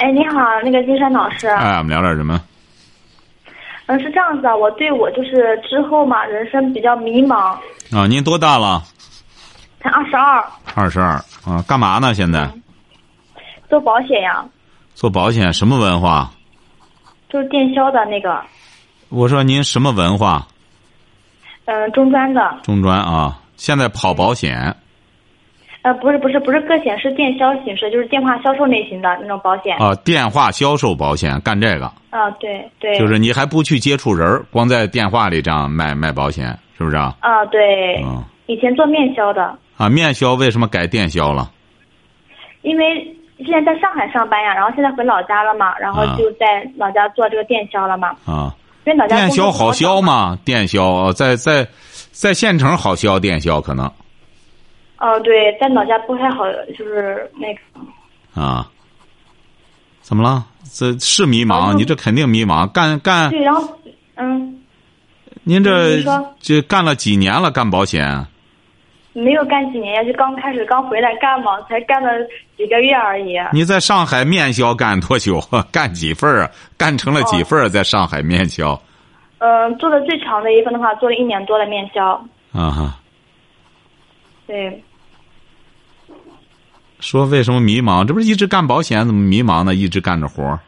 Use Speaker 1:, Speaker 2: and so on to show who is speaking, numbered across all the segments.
Speaker 1: 哎，你好，那个金山老师。
Speaker 2: 哎，我们聊点什么？
Speaker 1: 嗯，是这样子啊，我对我就是之后嘛，人生比较迷茫。
Speaker 2: 啊，您多大了？
Speaker 1: 才二十二。
Speaker 2: 二十二啊，干嘛呢？现在？
Speaker 1: 做保险呀。
Speaker 2: 做保险什么文化？
Speaker 1: 就是电销的那个。
Speaker 2: 我说您什么文化？
Speaker 1: 嗯，中专的。
Speaker 2: 中专啊，现在跑保险。
Speaker 1: 呃，不是不是不是个险，是电销形式，就是电话销售类型的那种保险。
Speaker 2: 啊，电话销售保险干这个。
Speaker 1: 啊，对对。
Speaker 2: 就是你还不去接触人，光在电话里这样卖卖保险，是不是啊？
Speaker 1: 啊，对。嗯。以前做面销的。
Speaker 2: 啊，面销为什么改电销了？
Speaker 1: 因为。之前在上海上班呀，然后现在回老家了嘛，然后就在老家做这个电销了嘛。
Speaker 2: 啊，
Speaker 1: 因为老家
Speaker 2: 电销好销吗？电销在在在县城好销，电销可能。
Speaker 1: 哦，对，在老家不太好，就是那个。
Speaker 2: 啊。怎么了？这是迷茫，你这肯定迷茫。干干。
Speaker 1: 对，然后嗯。
Speaker 2: 您这这干了几年了？干保险？
Speaker 1: 没有干几年呀，就刚开始刚回来干嘛，才干了几个月而已。
Speaker 2: 你在上海面销干多久？干几份啊？干成了几份在上海面销？
Speaker 1: 嗯，做的最长的一份的话，做了一年多的面销。
Speaker 2: 啊哈。
Speaker 1: 对。
Speaker 2: 说为什么迷茫？这不是一直干保险，怎么迷茫呢？一直干着活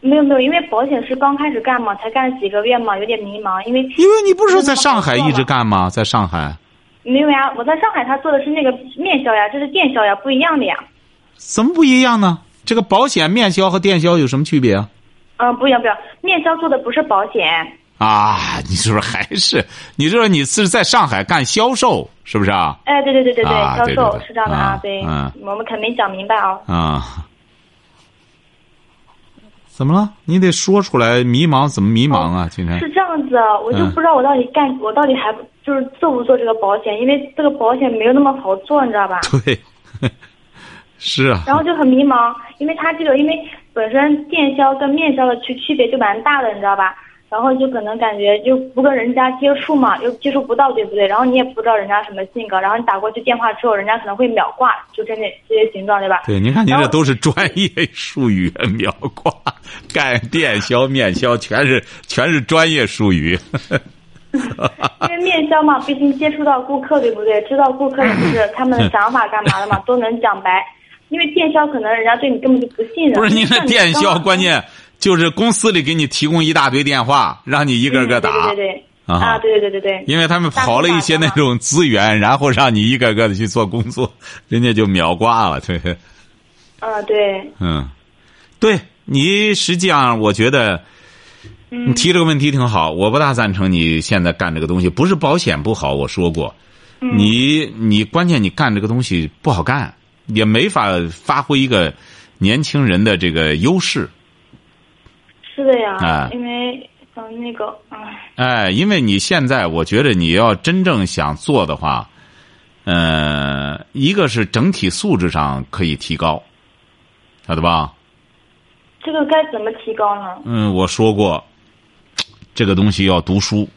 Speaker 1: 没有没有，因为保险是刚开始干嘛，才干了几个月嘛，有点迷茫。因为
Speaker 2: 因为你不是在上海一直干吗？在上海。
Speaker 1: 没有呀，我在上海，他做的是那个面销呀，这是电销呀，不一样的呀。
Speaker 2: 怎么不一样呢？这个保险面销和电销有什么区别啊？
Speaker 1: 嗯，不一样，不一样。面销做的不是保险。
Speaker 2: 啊，你是不是还是？你说你是在上海干销售，是不是啊？
Speaker 1: 哎，对对对对对，销售是这样的啊，对。嗯。我们肯没讲明白啊。
Speaker 2: 啊。怎么了？你得说出来，迷茫怎么迷茫啊？今天
Speaker 1: 是这样子，我就不知道我到底干，我到底还就是做不做这个保险？因为这个保险没有那么好做，你知道吧？
Speaker 2: 对，是啊。
Speaker 1: 然后就很迷茫，因为他这个，因为本身电销跟面销的区区别就蛮大的，你知道吧？然后就可能感觉就不跟人家接触嘛，又接触不到，对不对？然后你也不知道人家什么性格，然后你打过去电话之后，人家可能会秒挂，就这那这些形状，对吧？
Speaker 2: 对，您看您这都是专业术语，秒挂，干 电销、面销，全是全是专业术语。
Speaker 1: 因为面销嘛，毕竟接触到顾客，对不对？知道顾客是他们的想法干嘛的嘛，都能讲白。因为电销可能人家对你根本就不信任。
Speaker 2: 不是您的电销，关键。就是公司里给你提供一大堆电话，让你一个个打。
Speaker 1: 对对对。啊，对对对对对。
Speaker 2: 因为他们跑了一些那种资源，然后让你一个个的去做工作，人家就秒挂了，对。
Speaker 1: 啊，对。
Speaker 2: 嗯，对你实际上，我觉得你提这个问题挺好。我不大赞成你现在干这个东西，不是保险不好，我说过。你你关键你干这个东西不好干，也没法发挥一个年轻人的这个优势。
Speaker 1: 是的呀，因为嗯那个哎，
Speaker 2: 哎，因为你现在，我觉得你要真正想做的话，呃，一个是整体素质上可以提高，晓得吧？
Speaker 1: 这个该怎么提高呢？
Speaker 2: 嗯，我说过，这个东西要读书，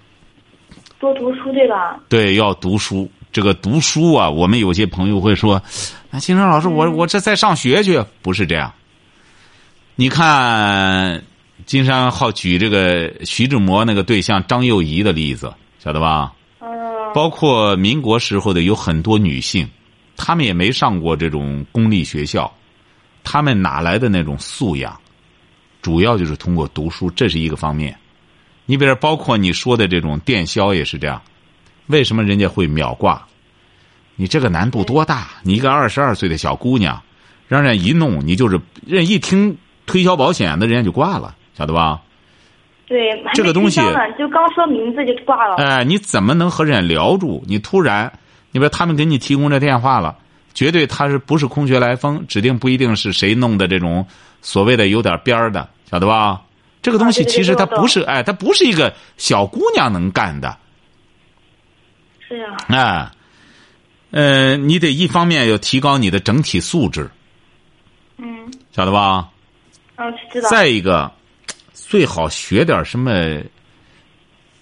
Speaker 1: 多读书对吧？
Speaker 2: 对，要读书。这个读书啊，我们有些朋友会说：“啊，金生老师，我我这在上学去。”不是这样，你看。金山好举这个徐志摩那个对象张幼仪的例子，晓得吧？包括民国时候的有很多女性，她们也没上过这种公立学校，她们哪来的那种素养？主要就是通过读书，这是一个方面。你比如包括你说的这种电销也是这样，为什么人家会秒挂？你这个难度多大？你一个二十二岁的小姑娘，让人一弄，你就是人一听推销保险的，人家就挂了。晓得吧？
Speaker 1: 对，
Speaker 2: 这个东西
Speaker 1: 就刚说名字就挂了。
Speaker 2: 哎，你怎么能和人家聊住？你突然，你比如他们给你提供这电话了，绝对他是不是空穴来风？指定不一定是谁弄的这种所谓的有点边儿的，晓得吧？这个东西其实它不是哎，它不是一个小姑娘能干的。
Speaker 1: 是呀、
Speaker 2: 哎，呃，你得一方面要提高你的整体素质，
Speaker 1: 嗯，
Speaker 2: 晓得吧？
Speaker 1: 嗯，知道。
Speaker 2: 再一个，最好学点什么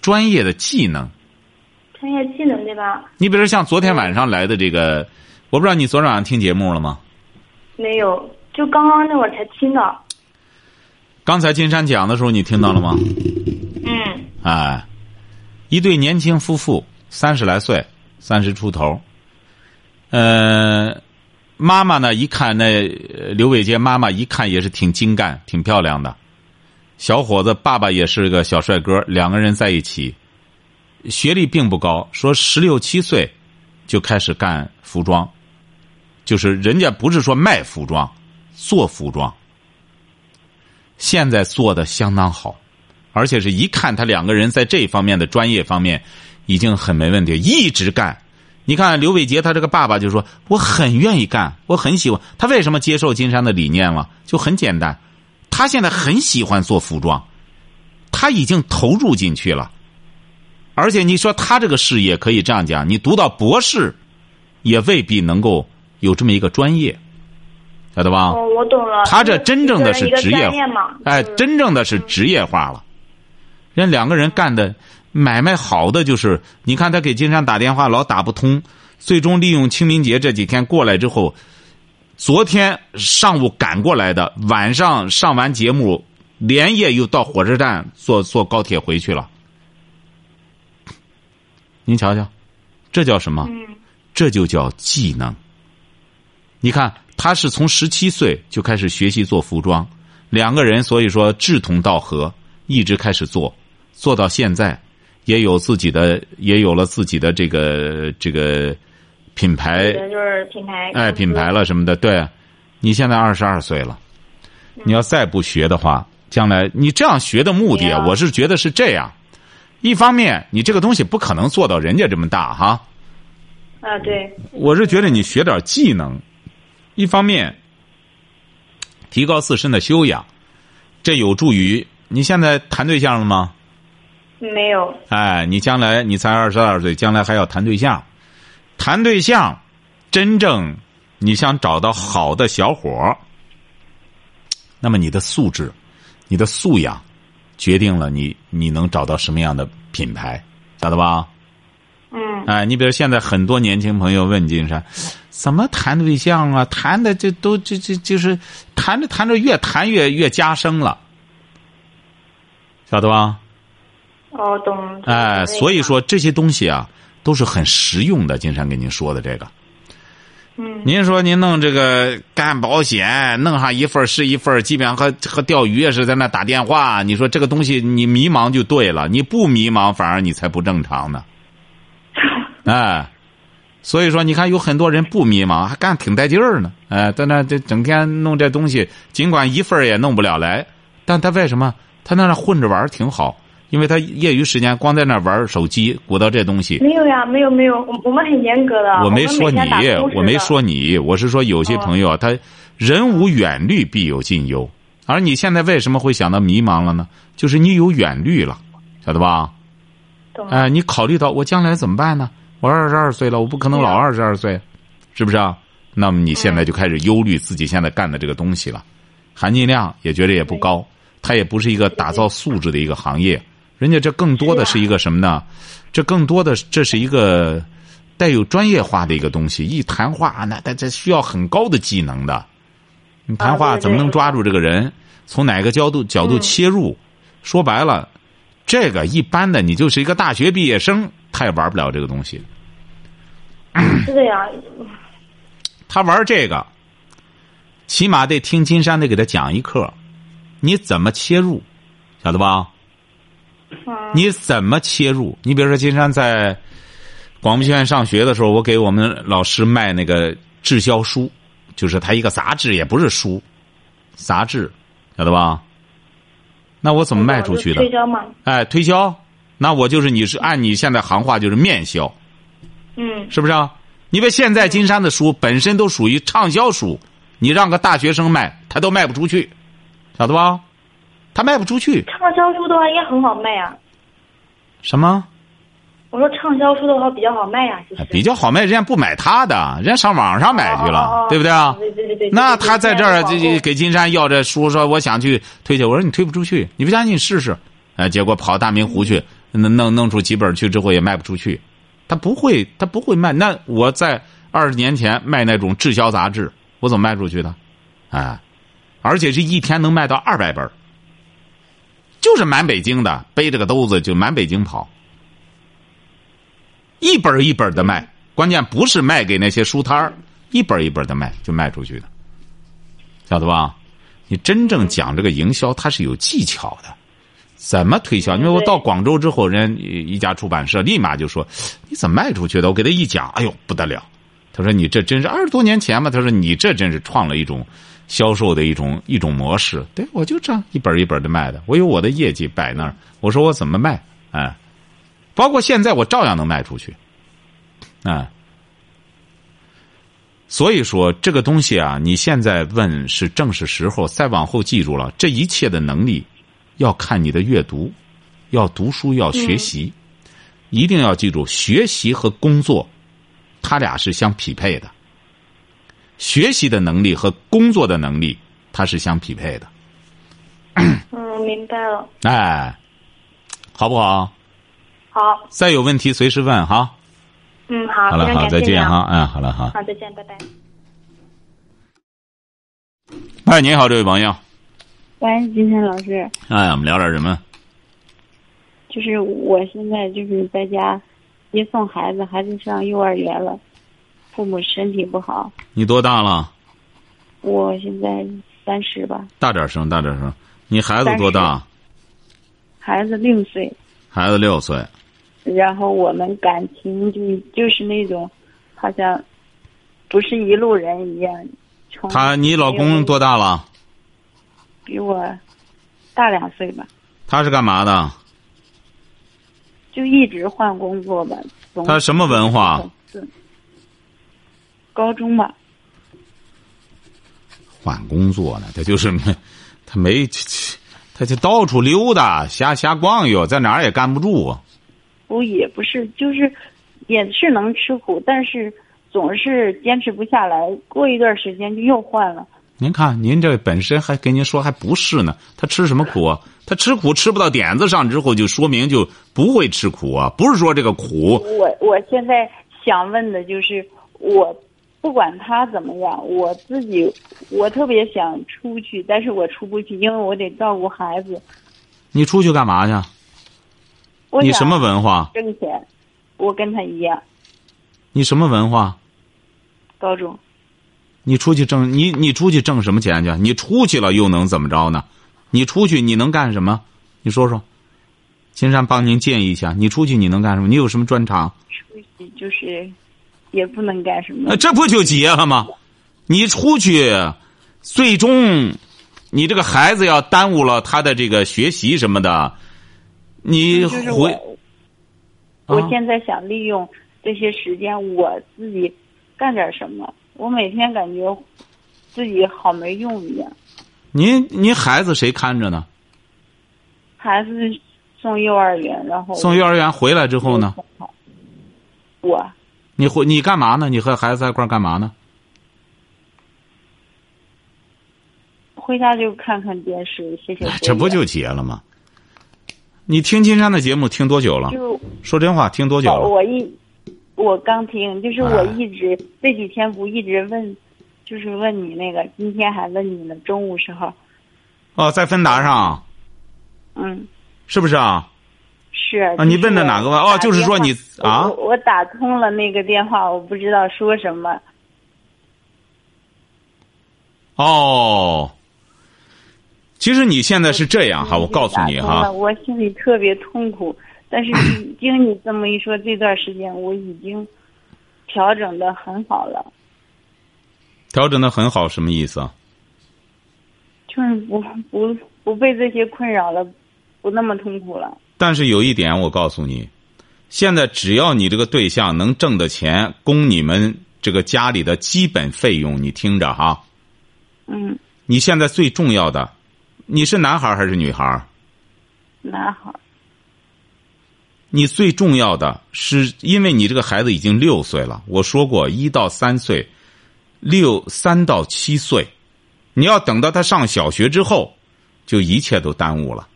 Speaker 2: 专业的技能。
Speaker 1: 专业技能对吧？
Speaker 2: 你比如像昨天晚上来的这个，我不知道你昨天晚上听节目了吗？
Speaker 1: 没有，就刚刚那会儿才听到。
Speaker 2: 刚才金山讲的时候，你听到了吗？
Speaker 1: 嗯
Speaker 2: 哎，一对年轻夫妇，三十来岁，三十出头。呃，妈妈呢，一看那呃刘伟杰妈妈一看也是挺精干、挺漂亮的。小伙子，爸爸也是个小帅哥，两个人在一起，学历并不高，说十六七岁就开始干服装，就是人家不是说卖服装，做服装。现在做的相当好，而且是一看他两个人在这方面的专业方面已经很没问题，一直干。你看刘伟杰他这个爸爸就说我很愿意干，我很喜欢。他为什么接受金山的理念了？就很简单，他现在很喜欢做服装，他已经投入进去了。而且你说他这个事业可以这样讲，你读到博士，也未必能够有这么一个专业，晓得吧？
Speaker 1: 哦，我懂了。
Speaker 2: 他这真正的是职业
Speaker 1: 化，
Speaker 2: 哎，真正的是职业化了。人两个人干的买卖好的就是，你看他给金山打电话老打不通，最终利用清明节这几天过来之后，昨天上午赶过来的，晚上上完节目，连夜又到火车站坐坐高铁回去了。您瞧瞧，这叫什么？
Speaker 1: 嗯
Speaker 2: 这就叫技能。你看，他是从十七岁就开始学习做服装，两个人所以说志同道合，一直开始做，做到现在，也有自己的，也有了自己的这个这个品牌，
Speaker 1: 就是品牌。
Speaker 2: 哎，品牌了什么的。对，你现在二十二岁了，你要再不学的话，将来你这样学的目的我是觉得是这样。一方面，你这个东西不可能做到人家这么大哈。
Speaker 1: 啊，对，
Speaker 2: 我是觉得你学点技能，一方面提高自身的修养，这有助于你现在谈对象了吗？
Speaker 1: 没有。
Speaker 2: 哎，你将来你才二十二岁，将来还要谈对象，谈对象，真正你想找到好的小伙儿，那么你的素质、你的素养，决定了你你能找到什么样的品牌，晓得吧？
Speaker 1: 嗯
Speaker 2: 哎，你比如现在很多年轻朋友问金山，怎么谈对象啊？谈的这都这这就是谈着谈着越谈越越加深了，晓得吧？
Speaker 1: 哦，懂。
Speaker 2: 哎，所以说这些东西啊都是很实用的。金山给您说的这个，
Speaker 1: 嗯，
Speaker 2: 您说您弄这个干保险，弄上一份是一份儿，基本上和和钓鱼也是在那打电话。你说这个东西你迷茫就对了，你不迷茫反而你才不正常呢。哎，所以说你看有很多人不迷茫，还干挺带劲儿呢。哎，在那这整天弄这东西，尽管一份也弄不了来，但他为什么他那儿混着玩挺好？因为他业余时间光在那玩手机，鼓捣这东西。
Speaker 1: 没有呀，没有没有，我我们很严格的。
Speaker 2: 我没说你我没说你，我是说有些朋友啊，他人无远虑，必有近忧。而你现在为什么会想到迷茫了呢？就是你有远虑了，晓得吧？
Speaker 1: 懂了。
Speaker 2: 哎，你考虑到我将来怎么办呢？我二十二岁了，我不可能老二十二岁，是不是啊？那么你现在就开始忧虑自己现在干的这个东西了，含金量也觉得也不高，它也不是一个打造素质的一个行业，人家这更多的是一个什么呢？这更多的这是一个带有专业化的一个东西。一谈话，那那这需要很高的技能的。你谈话怎么能抓住这个人？从哪个角度角度切入？说白了，这个一般的你就是一个大学毕业生，他也玩不了这个东西。
Speaker 1: 是的呀，
Speaker 2: 他玩这个，起码得听金山得给他讲一课，你怎么切入，晓得吧？
Speaker 1: 嗯，
Speaker 2: 你怎么切入？你比如说，金山在广播学院上学的时候，我给我们老师卖那个滞销书，就是他一个杂志，也不是书，杂志，晓得吧？那我怎么卖出去的
Speaker 1: 推？销嘛，
Speaker 2: 哎，推销，那我就是你是按你现在行话就是面销，
Speaker 1: 嗯，
Speaker 2: 是不是啊？因为现在金山的书本身都属于畅销书，你让个大学生卖，他都卖不出去，晓得吧？他卖不出去。
Speaker 1: 畅销书的话应该很好卖啊。
Speaker 2: 什么？
Speaker 1: 我说畅销书的话比较好卖呀。
Speaker 2: 比较好卖，人家不买他的，人家上网上买去了，
Speaker 1: 哦哦哦
Speaker 2: 对不对啊？
Speaker 1: 对对对对。
Speaker 2: 那他在这儿
Speaker 1: 这
Speaker 2: 这给金山要这书，说我想去推去，我说你推不出去，你不相信你试试。哎，结果跑大明湖去，弄弄弄出几本去之后也卖不出去，他不会，他不会卖。那我在二十年前卖那种滞销杂志，我怎么卖出去的？哎，而且是一天能卖到二百本就是满北京的，背着个兜子就满北京跑，一本一本的卖。关键不是卖给那些书摊儿，一本一本的卖就卖出去的，晓得吧？你真正讲这个营销，它是有技巧的。怎么推销？因为我到广州之后，人一家出版社立马就说：“你怎么卖出去的？”我给他一讲，哎呦不得了！他说：“你这真是二十多年前嘛？”他说：“你这真是创了一种销售的一种一种模式。”对，我就这样一本一本的卖的，我有我的业绩摆那儿。我说我怎么卖？哎，包括现在我照样能卖出去。啊，所以说这个东西啊，你现在问是正是时候，再往后记住了，这一切的能力要看你的阅读，要读书，要学习，一定要记住，学习和工作，它俩是相匹配的。学习的能力和工作的能力，它是相匹配的。
Speaker 1: 嗯，明白了。
Speaker 2: 哎，好不好？
Speaker 1: 好。
Speaker 2: 再有问题随时问哈。
Speaker 1: 嗯，好，
Speaker 2: 好了，好，再见哈，嗯，好了，好。
Speaker 1: 好，再见，拜拜。
Speaker 2: 哎，你好，这位朋友。
Speaker 3: 喂，金山老师。
Speaker 2: 哎，我们聊点什么？
Speaker 3: 就是我现在就是在家接送孩子，孩子上幼儿园了，父母身体不好。
Speaker 2: 你多大了？
Speaker 3: 我现在三十吧。
Speaker 2: 大点声，大点声。你孩子多大？
Speaker 3: 孩子六岁。
Speaker 2: 孩子六岁。
Speaker 3: 然后我们感情就就是那种，好像不是一路人一样。
Speaker 2: 他，你老公多大了？
Speaker 3: 比我大两岁吧。
Speaker 2: 他是干嘛的？
Speaker 3: 就一直换工作吧。
Speaker 2: 他什么文化？
Speaker 3: 高中吧。
Speaker 2: 换工作呢？他就是没，他没，他就到处溜达，瞎瞎逛悠，在哪儿也干不住。
Speaker 3: 不也不是，就是也是能吃苦，但是总是坚持不下来。过一段时间就又换了。
Speaker 2: 您看，您这本身还跟您说还不是呢，他吃什么苦啊？他吃苦吃不到点子上之后，就说明就不会吃苦啊。不是说这个苦。
Speaker 3: 我我现在想问的就是，我不管他怎么样，我自己我特别想出去，但是我出不去，因为我得照顾孩子。
Speaker 2: 你出去干嘛去？你什么文化？
Speaker 3: 挣钱，我跟他一样。
Speaker 2: 你什么文化？
Speaker 3: 高中。
Speaker 2: 你出去挣你你出去挣什么钱去？你出去了又能怎么着呢？你出去你能干什么？你说说。金山帮您建议一下，你出去你能干什么？你有什么专长？
Speaker 3: 出去就是也不能干什么。
Speaker 2: 这不就结了吗？你出去，最终你这个孩子要耽误了他的这个学习什么的。你回，
Speaker 3: 我现在想利用这些时间，我自己干点什么。我每天感觉自己好没用一样。
Speaker 2: 您您孩子谁看着呢？
Speaker 3: 孩子送幼儿园，然后
Speaker 2: 送幼儿园回来之后呢？
Speaker 3: 我。
Speaker 2: 你回你干嘛呢？你和孩子在一块干嘛呢？
Speaker 3: 回家就看看电视，写写。
Speaker 2: 这不就结了吗？你听金山的节目听多久了？
Speaker 3: 就
Speaker 2: 说真话，听多久了？
Speaker 3: 我一我刚听，就是我一直、哎、这几天不一直问，就是问你那个，今天还问你呢，中午时候。
Speaker 2: 哦，在芬达上。
Speaker 3: 嗯。
Speaker 2: 是不是啊？
Speaker 3: 是。
Speaker 2: 啊，你问的哪个问？哦，就是说你啊。
Speaker 3: 我我打通了那个电话，我不知道说什么。
Speaker 2: 哦。其实你现在是这样哈，我告诉你哈，
Speaker 3: 我心里特别痛苦。但是 经你这么一说，这段时间我已经调整的很好了。
Speaker 2: 调整的很好，什么意思啊？
Speaker 3: 就是不不不被这些困扰了，不那么痛苦了。
Speaker 2: 但是有一点，我告诉你，现在只要你这个对象能挣的钱供你们这个家里的基本费用，你听着哈。
Speaker 3: 嗯。
Speaker 2: 你现在最重要的。你是男孩还是女孩？
Speaker 3: 男孩。
Speaker 2: 你最重要的是，因为你这个孩子已经六岁了。我说过，一到三岁，六三到七岁，你要等到他上小学之后，就一切都耽误了。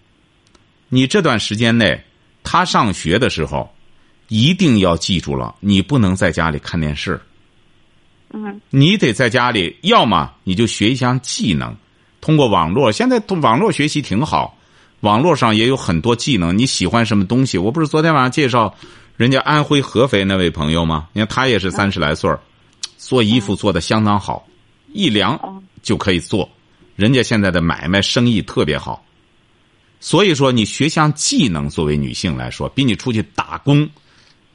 Speaker 2: 你这段时间内，他上学的时候，一定要记住了，你不能在家里看电视。
Speaker 3: 嗯。
Speaker 2: 你得在家里，要么你就学一项技能，通过网络。现在网络学习挺好。网络上也有很多技能，你喜欢什么东西？我不是昨天晚上介绍人家安徽合肥那位朋友吗？你看他也是三十来岁儿，做衣服做的相当好，一量就可以做，人家现在的买卖生意特别好。所以说，你学项技能，作为女性来说，比你出去打工，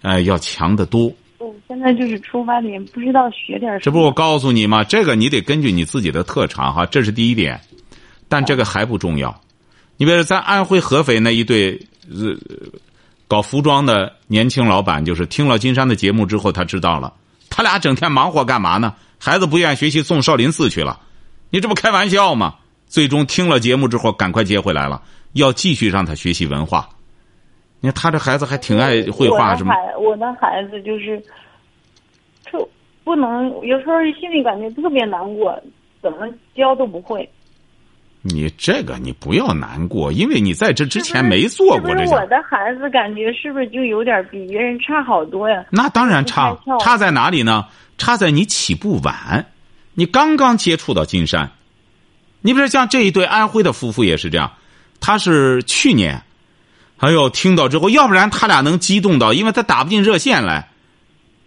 Speaker 2: 哎，要强得多。
Speaker 3: 我现在就是出发点，不知道学点什么。
Speaker 2: 这不我告诉你吗？这个你得根据你自己的特长哈，这是第一点，但这个还不重要。你比如在安徽合肥那一对呃搞服装的年轻老板，就是听了金山的节目之后，他知道了，他俩整天忙活干嘛呢？孩子不愿意学习，送少林寺去了。你这不开玩笑吗？最终听了节目之后，赶快接回来了，要继续让他学习文化。你看他这孩子还挺爱绘画，什么？
Speaker 3: 我的孩子就是就不能，有时候心里感觉特别难过，怎么教都不会。
Speaker 2: 你这个你不要难过，因为你在这之前没做过这
Speaker 3: 是。我的孩子感觉是不是就有点比别人差好多呀？
Speaker 2: 那当然差，差在哪里呢？差在你起步晚，你刚刚接触到金山。你比如像这一对安徽的夫妇也是这样，他是去年，哎呦，听到之后，要不然他俩能激动到，因为他打不进热线来，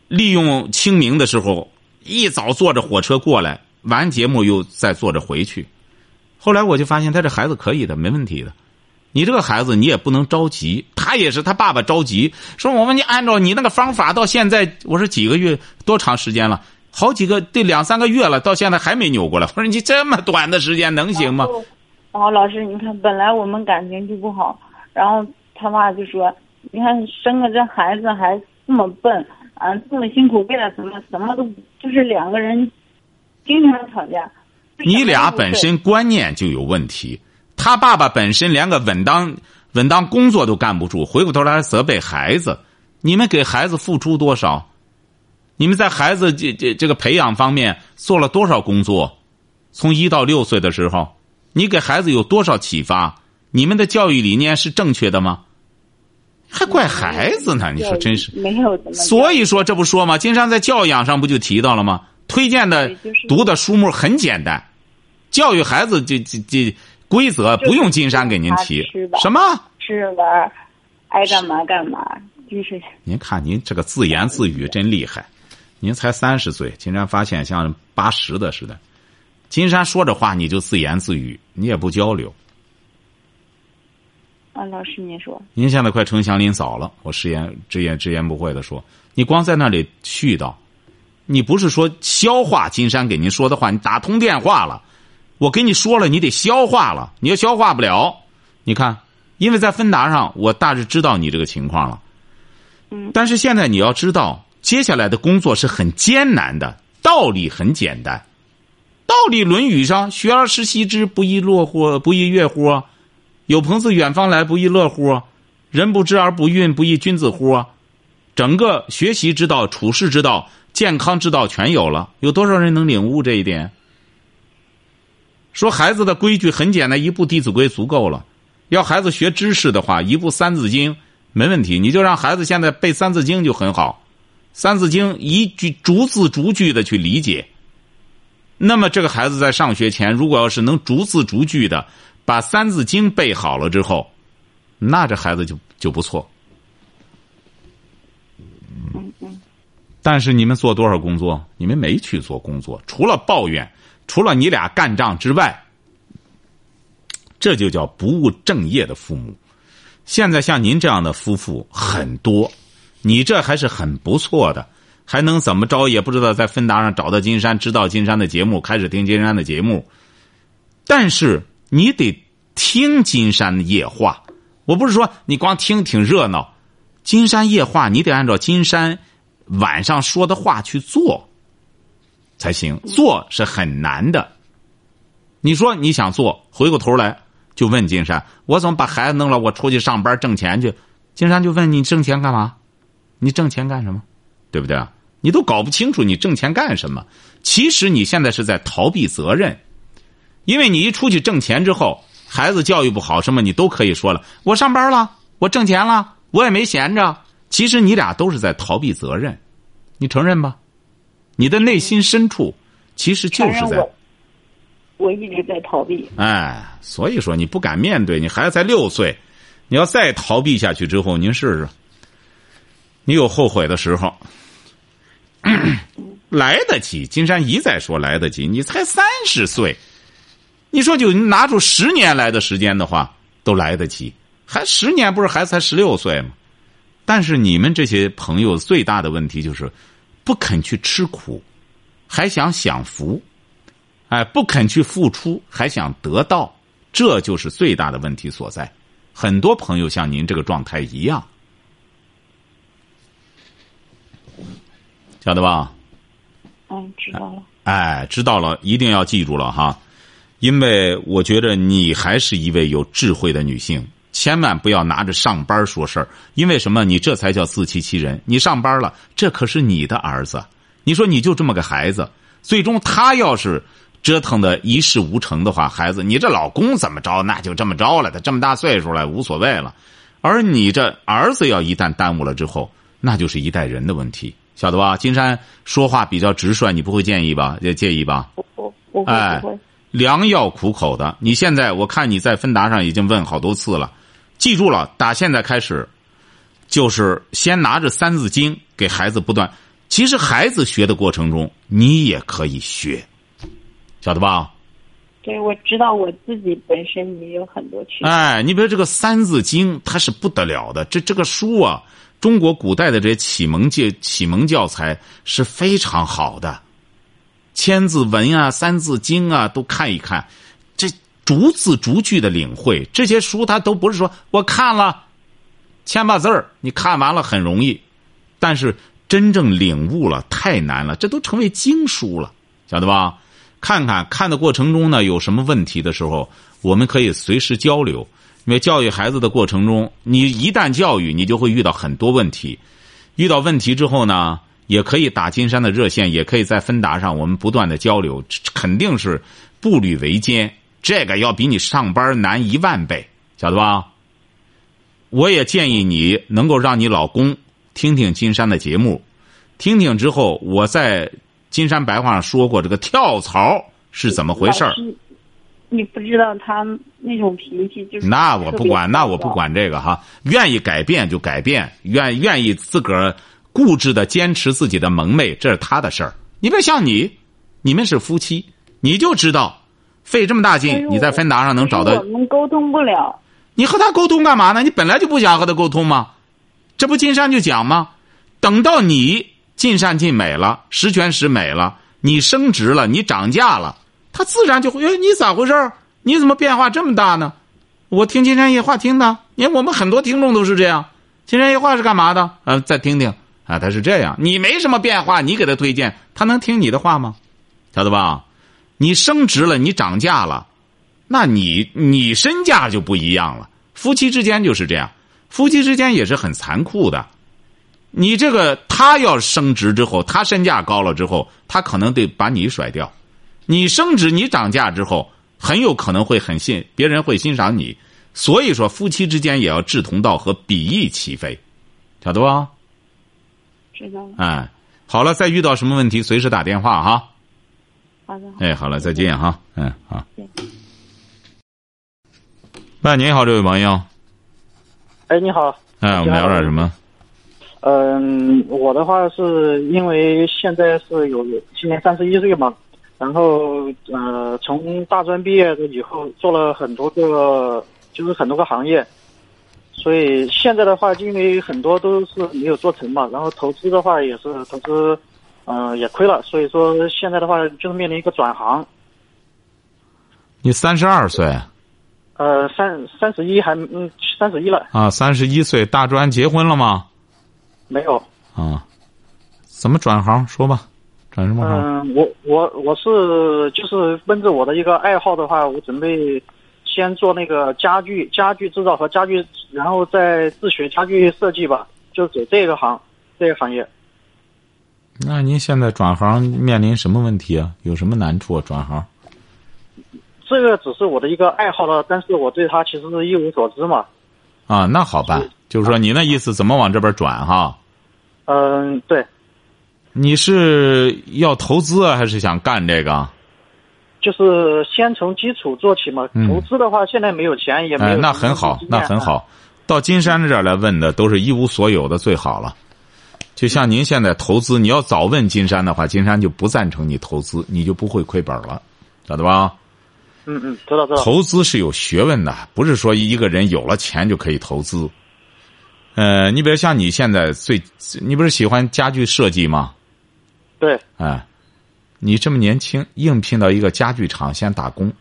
Speaker 2: 利用清明的时候一早坐着火车过来，完节目又再坐着回去。后来我就发现他这孩子可以的，没问题的。你这个孩子你也不能着急，他也是他爸爸着急，说我们你按照你那个方法到现在，我说几个月多长时间了？好几个得两三个月了，到现在还没扭过来。我说你这么短的时间能行吗？
Speaker 3: 然后老师，你看本来我们感情就不好，然后他爸就说，你看生个这孩子还这么笨，啊这么辛苦，为了什么？什么都就是两个人经常吵架。
Speaker 2: 你俩本身观念就有问题，他爸爸本身连个稳当稳当工作都干不住，回过头来责备孩子。你们给孩子付出多少？你们在孩子这这这个培养方面做了多少工作？从一到六岁的时候，你给孩子有多少启发？你们的教育理念是正确的吗？还怪孩子呢？你说真是
Speaker 3: 没有。
Speaker 2: 所以说这不说吗？金山在教养上不就提到了吗？推荐的读的书目很简单。教育孩子这这这规则不用金山给您提，什么
Speaker 3: 吃玩，爱干嘛干嘛，就是。
Speaker 2: 您看您这个自言自语真厉害，您才三十岁，金山发现像八十的似的。金山说着话你就自言自语，你也不交流。
Speaker 3: 啊，老师您说。
Speaker 2: 您现在快成祥林嫂了，我直言直言直言不讳的说，你光在那里絮叨，你不是说消化金山给您说的话，你打通电话了。我跟你说了，你得消化了。你要消化不了，你看，因为在芬达上，我大致知道你这个情况了。
Speaker 3: 嗯。
Speaker 2: 但是现在你要知道，接下来的工作是很艰难的。道理很简单，道理《论语》上“学而时习之，不亦乐乎？不亦乐乎？有朋自远方来，不亦乐乎？人不知而不愠，不亦君子乎？”整个学习之道、处世之道、健康之道全有了。有多少人能领悟这一点？说孩子的规矩很简单，一部《弟子规》足够了。要孩子学知识的话，一部《三字经》没问题。你就让孩子现在背《三字经》就很好，《三字经》一句逐字逐句的去理解。那么这个孩子在上学前，如果要是能逐字逐句的把《三字经》背好了之后，那这孩子就就不错。
Speaker 3: 嗯嗯。
Speaker 2: 但是你们做多少工作？你们没去做工作，除了抱怨。除了你俩干仗之外，这就叫不务正业的父母。现在像您这样的夫妇很多，你这还是很不错的，还能怎么着？也不知道在芬达上找到金山，知道金山的节目，开始听金山的节目。但是你得听金山的夜话，我不是说你光听挺热闹，金山夜话你得按照金山晚上说的话去做。才行，做是很难的。你说你想做，回过头来，就问金山：“我怎么把孩子弄了？我出去上班挣钱去。”金山就问你：“挣钱干嘛？你挣钱干什么？对不对啊？你都搞不清楚你挣钱干什么。其实你现在是在逃避责任，因为你一出去挣钱之后，孩子教育不好，什么你都可以说了。我上班了，我挣钱了，我也没闲着。其实你俩都是在逃避责任，你承认吧？你的内心深处其实就是在。
Speaker 3: 我一直在逃避。
Speaker 2: 哎，所以说你不敢面对，你孩子才六岁，你要再逃避下去之后，您试试，你有后悔的时候，来得及。金山一再说来得及，你才三十岁，你说就拿出十年来的时间的话，都来得及。还十年不是孩子才十六岁吗？但是你们这些朋友最大的问题就是，不肯去吃苦，还想享福。哎，不肯去付出，还想得到，这就是最大的问题所在。很多朋友像您这个状态一样，晓得
Speaker 3: 吧？嗯，知道了。
Speaker 2: 哎，知道了，一定要记住了哈，因为我觉得你还是一位有智慧的女性，千万不要拿着上班说事儿。因为什么？你这才叫自欺欺人。你上班了，这可是你的儿子。你说你就这么个孩子，最终他要是。折腾的一事无成的话，孩子，你这老公怎么着？那就这么着了。他这么大岁数了，无所谓了。而你这儿子要一旦耽误了之后，那就是一代人的问题，晓得吧？金山说话比较直率，你不会介意吧？也介意吧？
Speaker 3: 不不不
Speaker 2: 哎，良药苦口的。你现在我看你在芬达上已经问好多次了，记住了，打现在开始，就是先拿着《三字经》给孩子不断。其实孩子学的过程中，你也可以学。晓得吧？
Speaker 3: 对，我知道我自己本身也有很多缺。
Speaker 2: 哎，你比如这个《三字经》，它是不得了的。这这个书啊，中国古代的这些启蒙界启蒙教材是非常好的，《千字文》啊，《三字经》啊，都看一看，这逐字逐句的领会。这些书它都不是说我看了千把字儿，你看完了很容易，但是真正领悟了太难了，这都成为经书了，晓得吧？看看看的过程中呢，有什么问题的时候，我们可以随时交流。因为教育孩子的过程中，你一旦教育，你就会遇到很多问题。遇到问题之后呢，也可以打金山的热线，也可以在芬达上，我们不断的交流，肯定是步履维艰。这个要比你上班难一万倍，晓得吧？我也建议你能够让你老公听听金山的节目，听听之后，我在。金山白话上说过，这个跳槽是怎么回事？
Speaker 3: 你不知道他那种脾气就是。
Speaker 2: 那我不管，那我不管这个哈。愿意改变就改变，愿愿意自个儿固执的坚持自己的萌妹，这是他的事儿。你别像你，你们是夫妻，你就知道费这么大劲，你在芬达上能找到。
Speaker 3: 我们沟通不了。
Speaker 2: 你和他沟通干嘛呢？你本来就不想和他沟通吗？这不金山就讲吗？等到你。尽善尽美了，十全十美了，你升职了，你涨价了，他自然就会。哎，你咋回事你怎么变化这么大呢？我听金山夜话听的，你看我们很多听众都是这样。金山夜话是干嘛的？呃，再听听啊，他是这样。你没什么变化，你给他推荐，他能听你的话吗？晓得吧？你升职了，你涨价了，那你你身价就不一样了。夫妻之间就是这样，夫妻之间也是很残酷的。你这个他要升职之后，他身价高了之后，他可能得把你甩掉。你升职，你涨价之后，很有可能会很欣，别人会欣赏你。所以说，夫妻之间也要志同道合，比翼齐飞，晓得
Speaker 3: 吧？知道。
Speaker 2: 哎，好了，再遇到什么问题，随时打电话
Speaker 3: 哈。好的。哎，
Speaker 2: 好了，再见哈。嗯，好。喂，你好，这位朋友。
Speaker 4: 哎，你好。
Speaker 2: 哎，我们聊点什么？
Speaker 4: 嗯，我的话是因为现在是有今年三十一岁嘛，然后呃，从大专毕业的以后做了很多个，就是很多个行业，所以现在的话，因为很多都是没有做成嘛，然后投资的话也是投资，嗯，也亏了，所以说现在的话就是面临一个转行。
Speaker 2: 你三十二岁？
Speaker 4: 呃，三三十一还嗯三十一了。
Speaker 2: 啊，三十一岁，大专结婚了吗？
Speaker 4: 没有
Speaker 2: 啊，怎么转行？说吧，转什么行？
Speaker 4: 嗯，我我我是就是奔着我的一个爱好的话，我准备先做那个家具家具制造和家具，然后再自学家具设计吧，就走这个行这个行业。
Speaker 2: 那您现在转行面临什么问题啊？有什么难处啊？转行？
Speaker 4: 这个只是我的一个爱好了，但是我对它其实是一无所知嘛。
Speaker 2: 啊，那好办，就是说你那意思怎么往这边转哈？
Speaker 4: 嗯，对，
Speaker 2: 你是要投资啊，还是想干这个？
Speaker 4: 就是先从基础做起嘛。
Speaker 2: 嗯
Speaker 4: 投资的话，现在没有钱，也没
Speaker 2: 哎，那很好，那很。好。到金山这儿来问的都是一无所有的最好了。就像您现在投资，你要早问金山的话，金山就不赞成你投资，你就不会亏本了，晓得吧？
Speaker 4: 嗯嗯，知道知道。
Speaker 2: 投资是有学问的，不是说一个人有了钱就可以投资。呃，你比如像你现在最，你不是喜欢家具设计吗？
Speaker 4: 对，
Speaker 2: 哎，你这么年轻，应聘到一个家具厂先打工，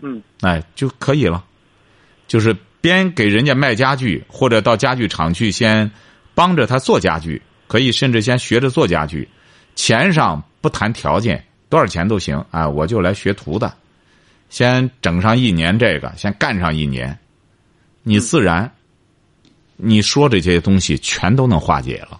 Speaker 4: 嗯
Speaker 2: 哎就可以了。就是边给人家卖家具，或者到家具厂去先帮着他做家具，可以甚至先学着做家具。钱上不谈条件，多少钱都行啊！我就来学徒的，先整上一年这个，先干上一年，你自然你说这些东西全都能化解了。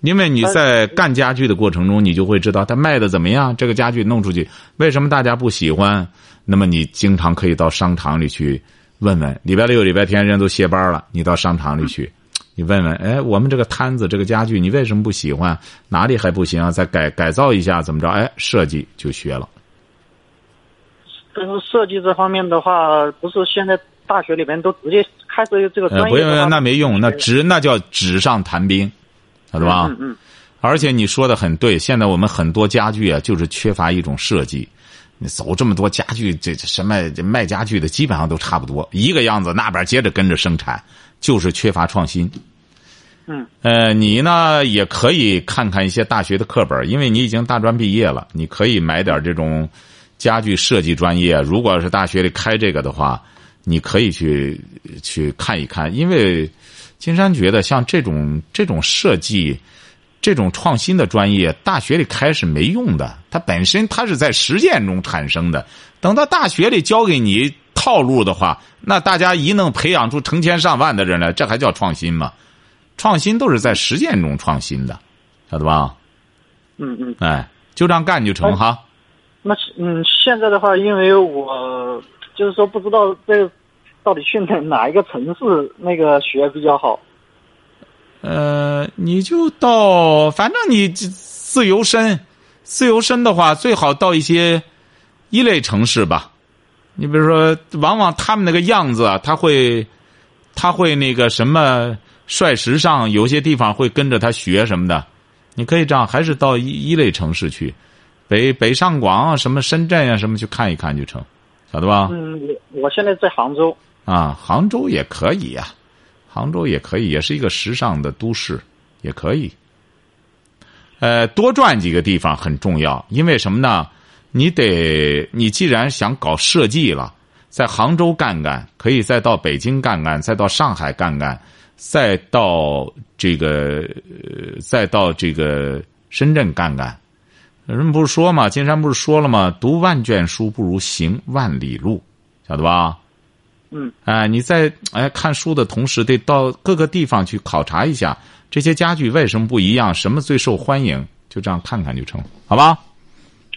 Speaker 2: 因为你在干家具的过程中，你就会知道它卖的怎么样，这个家具弄出去为什么大家不喜欢。那么你经常可以到商场里去问问，礼拜六、礼拜天人都歇班了，你到商场里去，你问问，哎，我们这个摊子这个家具你为什么不喜欢？哪里还不行啊？再改改造一下怎么着？哎，设计就学了。
Speaker 4: 但是设计这方面的话，不是现在大学里面都直接开设这个
Speaker 2: 呃，不用，
Speaker 4: 专业的话
Speaker 2: 那没用，那纸那叫纸上谈兵，晓得吧？
Speaker 4: 嗯嗯
Speaker 2: 而且你说的很对，现在我们很多家具啊，就是缺乏一种设计。你走这么多家具，这这什么这卖家具的基本上都差不多一个样子，那边接着跟着生产，就是缺乏创新。
Speaker 4: 嗯，
Speaker 2: 呃，你呢也可以看看一些大学的课本，因为你已经大专毕业了，你可以买点这种家具设计专业。如果是大学里开这个的话，你可以去去看一看，因为金山觉得像这种这种设计。这种创新的专业，大学里开是没用的。它本身它是在实践中产生的。等到大学里教给你套路的话，那大家一能培养出成千上万的人来，这还叫创新吗？创新都是在实践中创新的，晓得吧？
Speaker 4: 嗯嗯。
Speaker 2: 哎，就这样干就成哈。
Speaker 4: 那嗯，现在的话，因为我就是说不知道这个到底去哪哪一个城市那个学比较好。
Speaker 2: 呃，你就到，反正你自由身，自由身的话，最好到一些一类城市吧。你比如说，往往他们那个样子啊，他会，他会那个什么帅时尚，有些地方会跟着他学什么的。你可以这样，还是到一一类城市去，北北上广啊，什么深圳啊，什么去看一看就成，晓得吧？
Speaker 4: 嗯，我我现在在杭州。
Speaker 2: 啊，杭州也可以呀、杭州也可以，也是一个时尚的都市，也可以。呃，多转几个地方很重要，因为什么呢？你得，你既然想搞设计了，在杭州干干，可以再到北京干干，再到上海干干，再到这个，呃再到这个深圳干干。人不是说嘛，金山不是说了吗？读万卷书不如行万里路，晓得吧？
Speaker 4: 嗯，
Speaker 2: 哎，你在哎看书的同时，得到各个地方去考察一下这些家具为什么不一样，什么最受欢迎，就这样看看就成，好吧？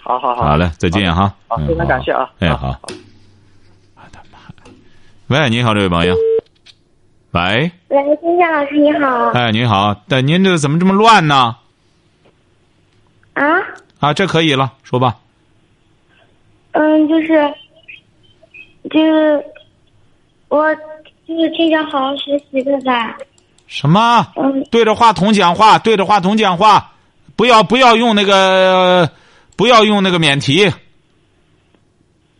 Speaker 4: 好好好。
Speaker 2: 好嘞，再见哈。
Speaker 4: 好，
Speaker 2: 嗯
Speaker 4: 非常感谢啊。
Speaker 2: 哎，好。我的妈！喂，你好，这位朋友。喂，
Speaker 5: 喂，金夏老师你好。
Speaker 2: 哎，您好，但您这怎么这么乱呢？
Speaker 5: 啊，
Speaker 2: 啊，这可以了，说吧。
Speaker 5: 嗯，就是，就是，我就是挺想好好学习的噻。
Speaker 2: 什么？
Speaker 5: 嗯，
Speaker 2: 对着话筒讲话，对着话筒讲话，不要不要用那个，不要用那个免提。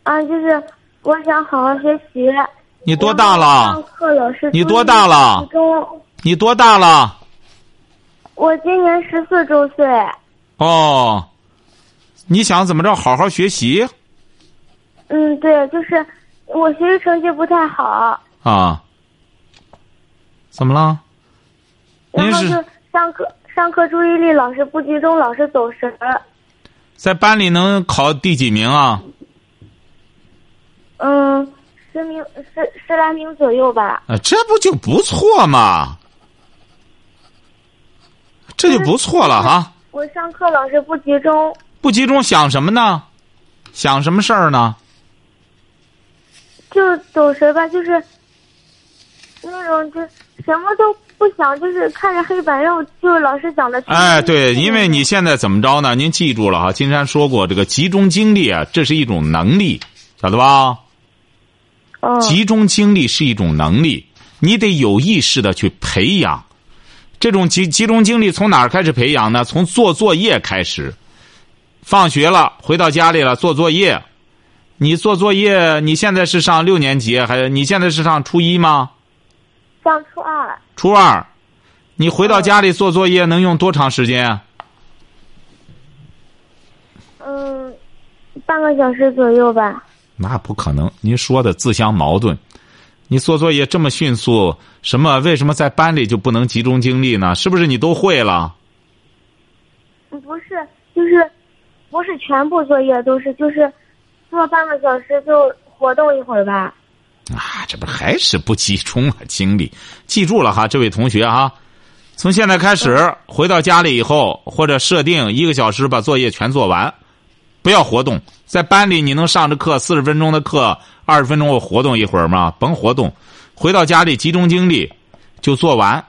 Speaker 5: 啊，就是我想好好学习。
Speaker 2: 你多大了
Speaker 5: 上？课老师
Speaker 2: 你多大了，你多大了？
Speaker 5: 我今年十四周岁。
Speaker 2: 哦，你想怎么着？好好学习
Speaker 5: 嗯，对，就是我学习成绩不太好，
Speaker 2: 啊？怎么了？您
Speaker 5: 然后就是上课上课注意力老是不集中，老是走神儿。
Speaker 2: 在班里能考第几名啊？
Speaker 5: 嗯，十名十十来名左右吧。
Speaker 2: 啊，这不就不错嘛？这就不错了哈。
Speaker 5: 我上课老是不集中，
Speaker 2: 不集中想什么呢？想什么事儿呢？
Speaker 5: 就走神吧，就是那种就什么都不想，就是看着黑板，然后就老师讲的。
Speaker 2: 哎，对，因为你现在怎么着呢？您记住了哈，金山说过，这个集中精力啊，这是一种能力，晓得吧？
Speaker 5: 嗯，
Speaker 2: 集中精力是一种能力，你得有意识的去培养。这种集集中精力从哪儿开始培养呢？从做作业开始。放学了，回到家里了，做作业。你做作业，你现在是上六年级，还是你现在是上初一吗？
Speaker 5: 上初二。
Speaker 2: 初二，你回到家里做作业能用多长时间？
Speaker 5: 嗯，半个小时左右吧。
Speaker 2: 那不可能，您说的自相矛盾。你做作业这么迅速，什么？为什么在班里就不能集中精力呢？是不是你都会了？
Speaker 5: 不是，就是不是全部作业都是，就是做半个小时就活动一会儿吧。
Speaker 2: 啊，这不还是不集中啊精力？记住了哈，这位同学哈，从现在开始回到家里以后，或者设定一个小时把作业全做完，不要活动。在班里你能上着课四十分钟的课，二十分钟我活动一会儿吗？甭活动，回到家里集中精力就做完。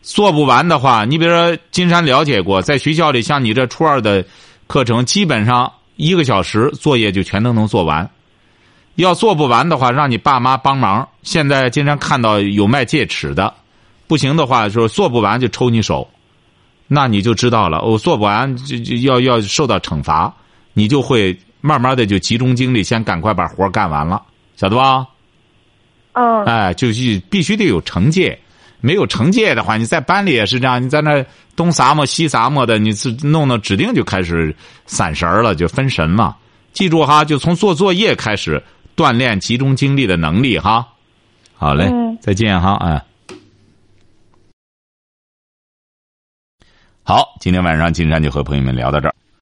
Speaker 2: 做不完的话，你比如说金山了解过，在学校里像你这初二的课程，基本上一个小时作业就全都能做完。要做不完的话，让你爸妈帮忙。现在经常看到有卖戒尺的，不行的话，说做不完就抽你手，那你就知道了。我做不完就就要要受到惩罚，你就会慢慢的就集中精力，先赶快把活干完了，晓得吧？
Speaker 5: 嗯。
Speaker 2: 哎，就是必须得有惩戒，没有惩戒的话，你在班里也是这样，你在那东撒么西撒么的，你是弄弄指定就开始散神了，就分神嘛。记住哈，就从做作业开始。锻炼集中精力的能力，哈，好嘞，再见哈，哎，好，今天晚上金山就和朋友们聊到这儿。